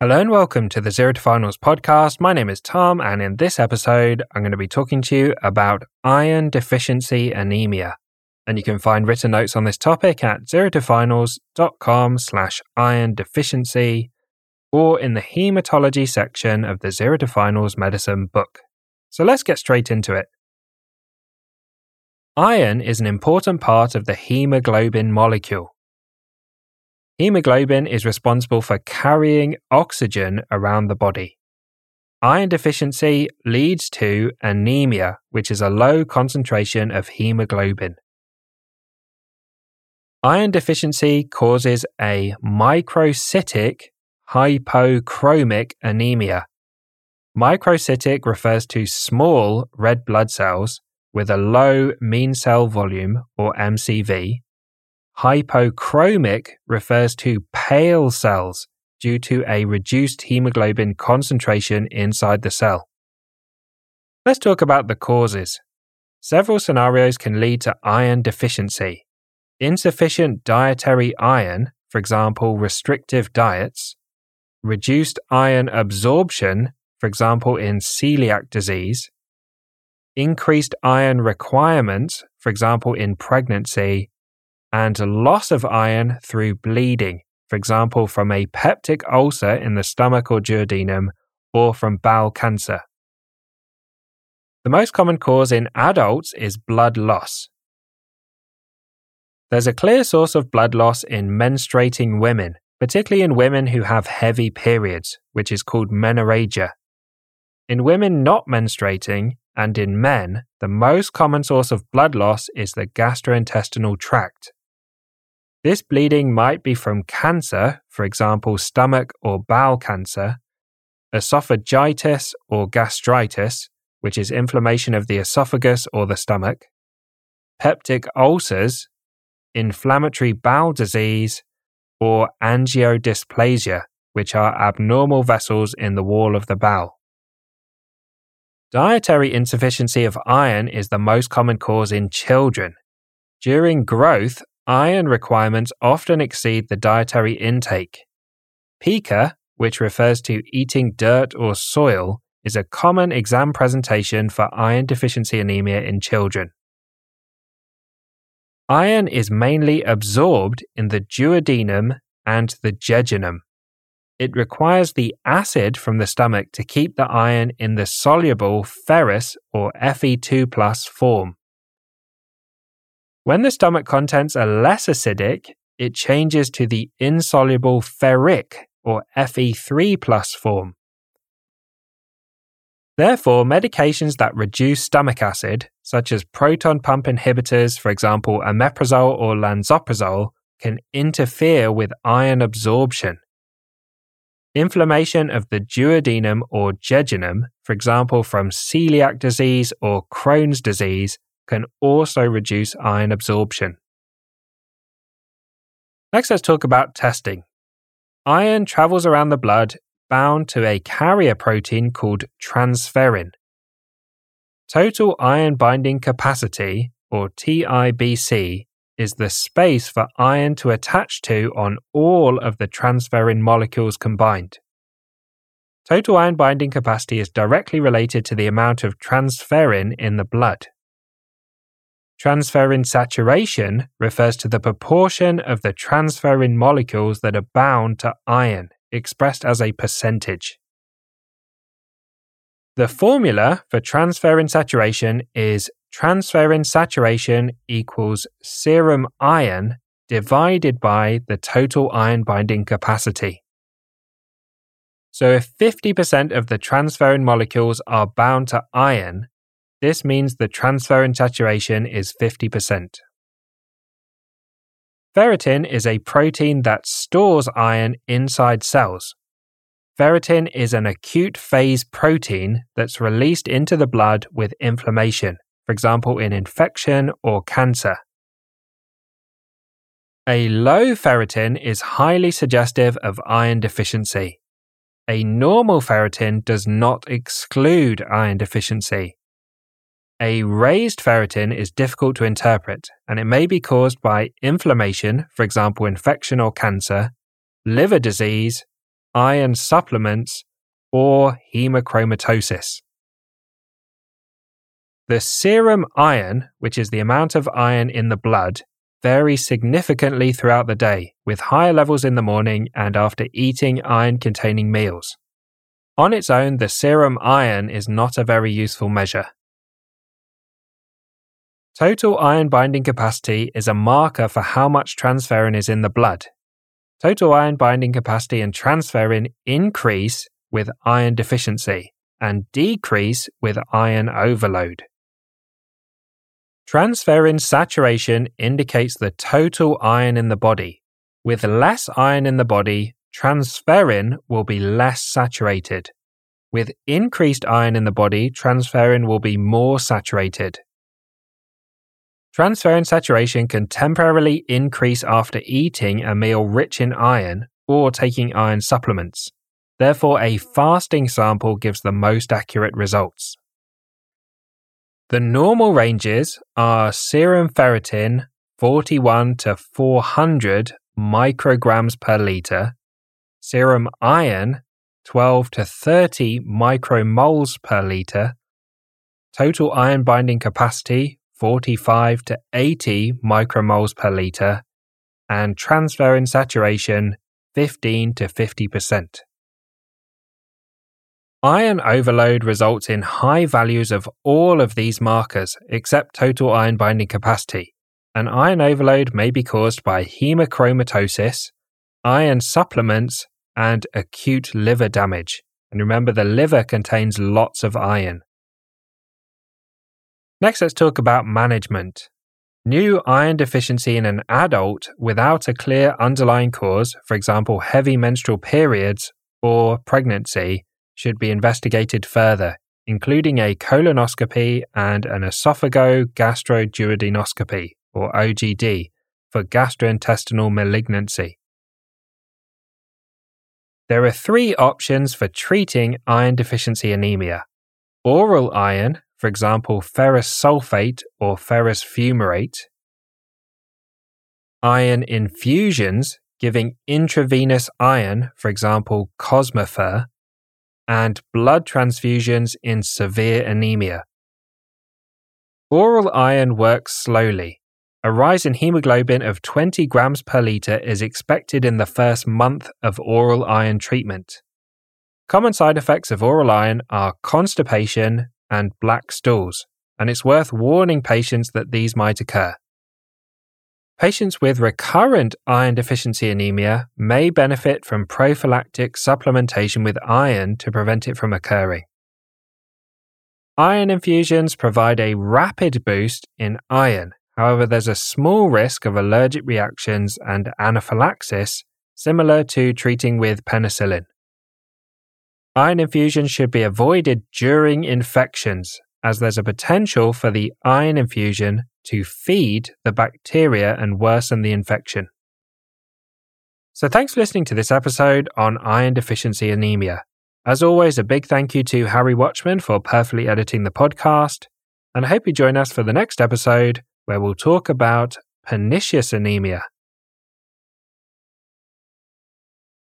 Hello and welcome to the Zero to Finals podcast. My name is Tom, and in this episode, I'm going to be talking to you about iron deficiency anemia. And you can find written notes on this topic at zerotofinals.com slash iron deficiency or in the hematology section of the Zero to Finals medicine book. So let's get straight into it. Iron is an important part of the hemoglobin molecule. Hemoglobin is responsible for carrying oxygen around the body. Iron deficiency leads to anemia, which is a low concentration of hemoglobin. Iron deficiency causes a microcytic hypochromic anemia. Microcytic refers to small red blood cells with a low mean cell volume or MCV Hypochromic refers to pale cells due to a reduced hemoglobin concentration inside the cell. Let's talk about the causes. Several scenarios can lead to iron deficiency. Insufficient dietary iron, for example, restrictive diets, reduced iron absorption, for example, in celiac disease, increased iron requirements, for example, in pregnancy, and loss of iron through bleeding, for example, from a peptic ulcer in the stomach or duodenum, or from bowel cancer. The most common cause in adults is blood loss. There's a clear source of blood loss in menstruating women, particularly in women who have heavy periods, which is called menorrhagia. In women not menstruating, and in men, the most common source of blood loss is the gastrointestinal tract. This bleeding might be from cancer, for example, stomach or bowel cancer, esophagitis or gastritis, which is inflammation of the esophagus or the stomach, peptic ulcers, inflammatory bowel disease, or angiodysplasia, which are abnormal vessels in the wall of the bowel. Dietary insufficiency of iron is the most common cause in children. During growth, iron requirements often exceed the dietary intake. Pica, which refers to eating dirt or soil, is a common exam presentation for iron deficiency anemia in children. Iron is mainly absorbed in the duodenum and the jejunum. It requires the acid from the stomach to keep the iron in the soluble ferrous or Fe2 form. When the stomach contents are less acidic, it changes to the insoluble ferric or Fe3 plus form. Therefore, medications that reduce stomach acid, such as proton pump inhibitors, for example, omeprazole or lansoprazole, can interfere with iron absorption. Inflammation of the duodenum or jejunum, for example, from celiac disease or Crohn's disease, can also reduce iron absorption. Next, let's talk about testing. Iron travels around the blood bound to a carrier protein called transferrin. Total iron binding capacity, or TIBC, is the space for iron to attach to on all of the transferrin molecules combined. Total iron binding capacity is directly related to the amount of transferrin in the blood. Transferrin saturation refers to the proportion of the transferrin molecules that are bound to iron, expressed as a percentage. The formula for transferrin saturation is transferrin saturation equals serum iron divided by the total iron binding capacity. So if 50% of the transferrin molecules are bound to iron, this means the transferrin saturation is 50%. Ferritin is a protein that stores iron inside cells. Ferritin is an acute phase protein that's released into the blood with inflammation, for example, in infection or cancer. A low ferritin is highly suggestive of iron deficiency. A normal ferritin does not exclude iron deficiency. A raised ferritin is difficult to interpret, and it may be caused by inflammation, for example, infection or cancer, liver disease, iron supplements, or hemochromatosis. The serum iron, which is the amount of iron in the blood, varies significantly throughout the day, with higher levels in the morning and after eating iron containing meals. On its own, the serum iron is not a very useful measure. Total iron binding capacity is a marker for how much transferrin is in the blood. Total iron binding capacity and transferrin increase with iron deficiency and decrease with iron overload. Transferrin saturation indicates the total iron in the body. With less iron in the body, transferrin will be less saturated. With increased iron in the body, transferrin will be more saturated. Transferrin saturation can temporarily increase after eating a meal rich in iron or taking iron supplements. Therefore, a fasting sample gives the most accurate results. The normal ranges are serum ferritin 41 to 400 micrograms per liter, serum iron 12 to 30 micromoles per liter, total iron binding capacity 45 to 80 micromoles per liter, and transferrin saturation 15 to 50%. Iron overload results in high values of all of these markers except total iron binding capacity, and iron overload may be caused by hemochromatosis, iron supplements, and acute liver damage. And remember, the liver contains lots of iron. Next, let's talk about management. New iron deficiency in an adult without a clear underlying cause, for example, heavy menstrual periods or pregnancy, should be investigated further, including a colonoscopy and an esophago-gastroduodenoscopy, or OGD, for gastrointestinal malignancy. There are three options for treating iron deficiency anemia oral iron, for example, ferrous sulfate or ferrous fumarate, iron infusions, giving intravenous iron, for example, Cosmofer, and blood transfusions in severe anemia. Oral iron works slowly. A rise in hemoglobin of 20 grams per litre is expected in the first month of oral iron treatment. Common side effects of oral iron are constipation and black stools, and it's worth warning patients that these might occur. Patients with recurrent iron deficiency anemia may benefit from prophylactic supplementation with iron to prevent it from occurring. Iron infusions provide a rapid boost in iron. However, there's a small risk of allergic reactions and anaphylaxis, similar to treating with penicillin. Iron infusions should be avoided during infections, as there's a potential for the iron infusion to feed the bacteria and worsen the infection. So, thanks for listening to this episode on iron deficiency anemia. As always, a big thank you to Harry Watchman for perfectly editing the podcast, and I hope you join us for the next episode where we'll talk about pernicious anemia.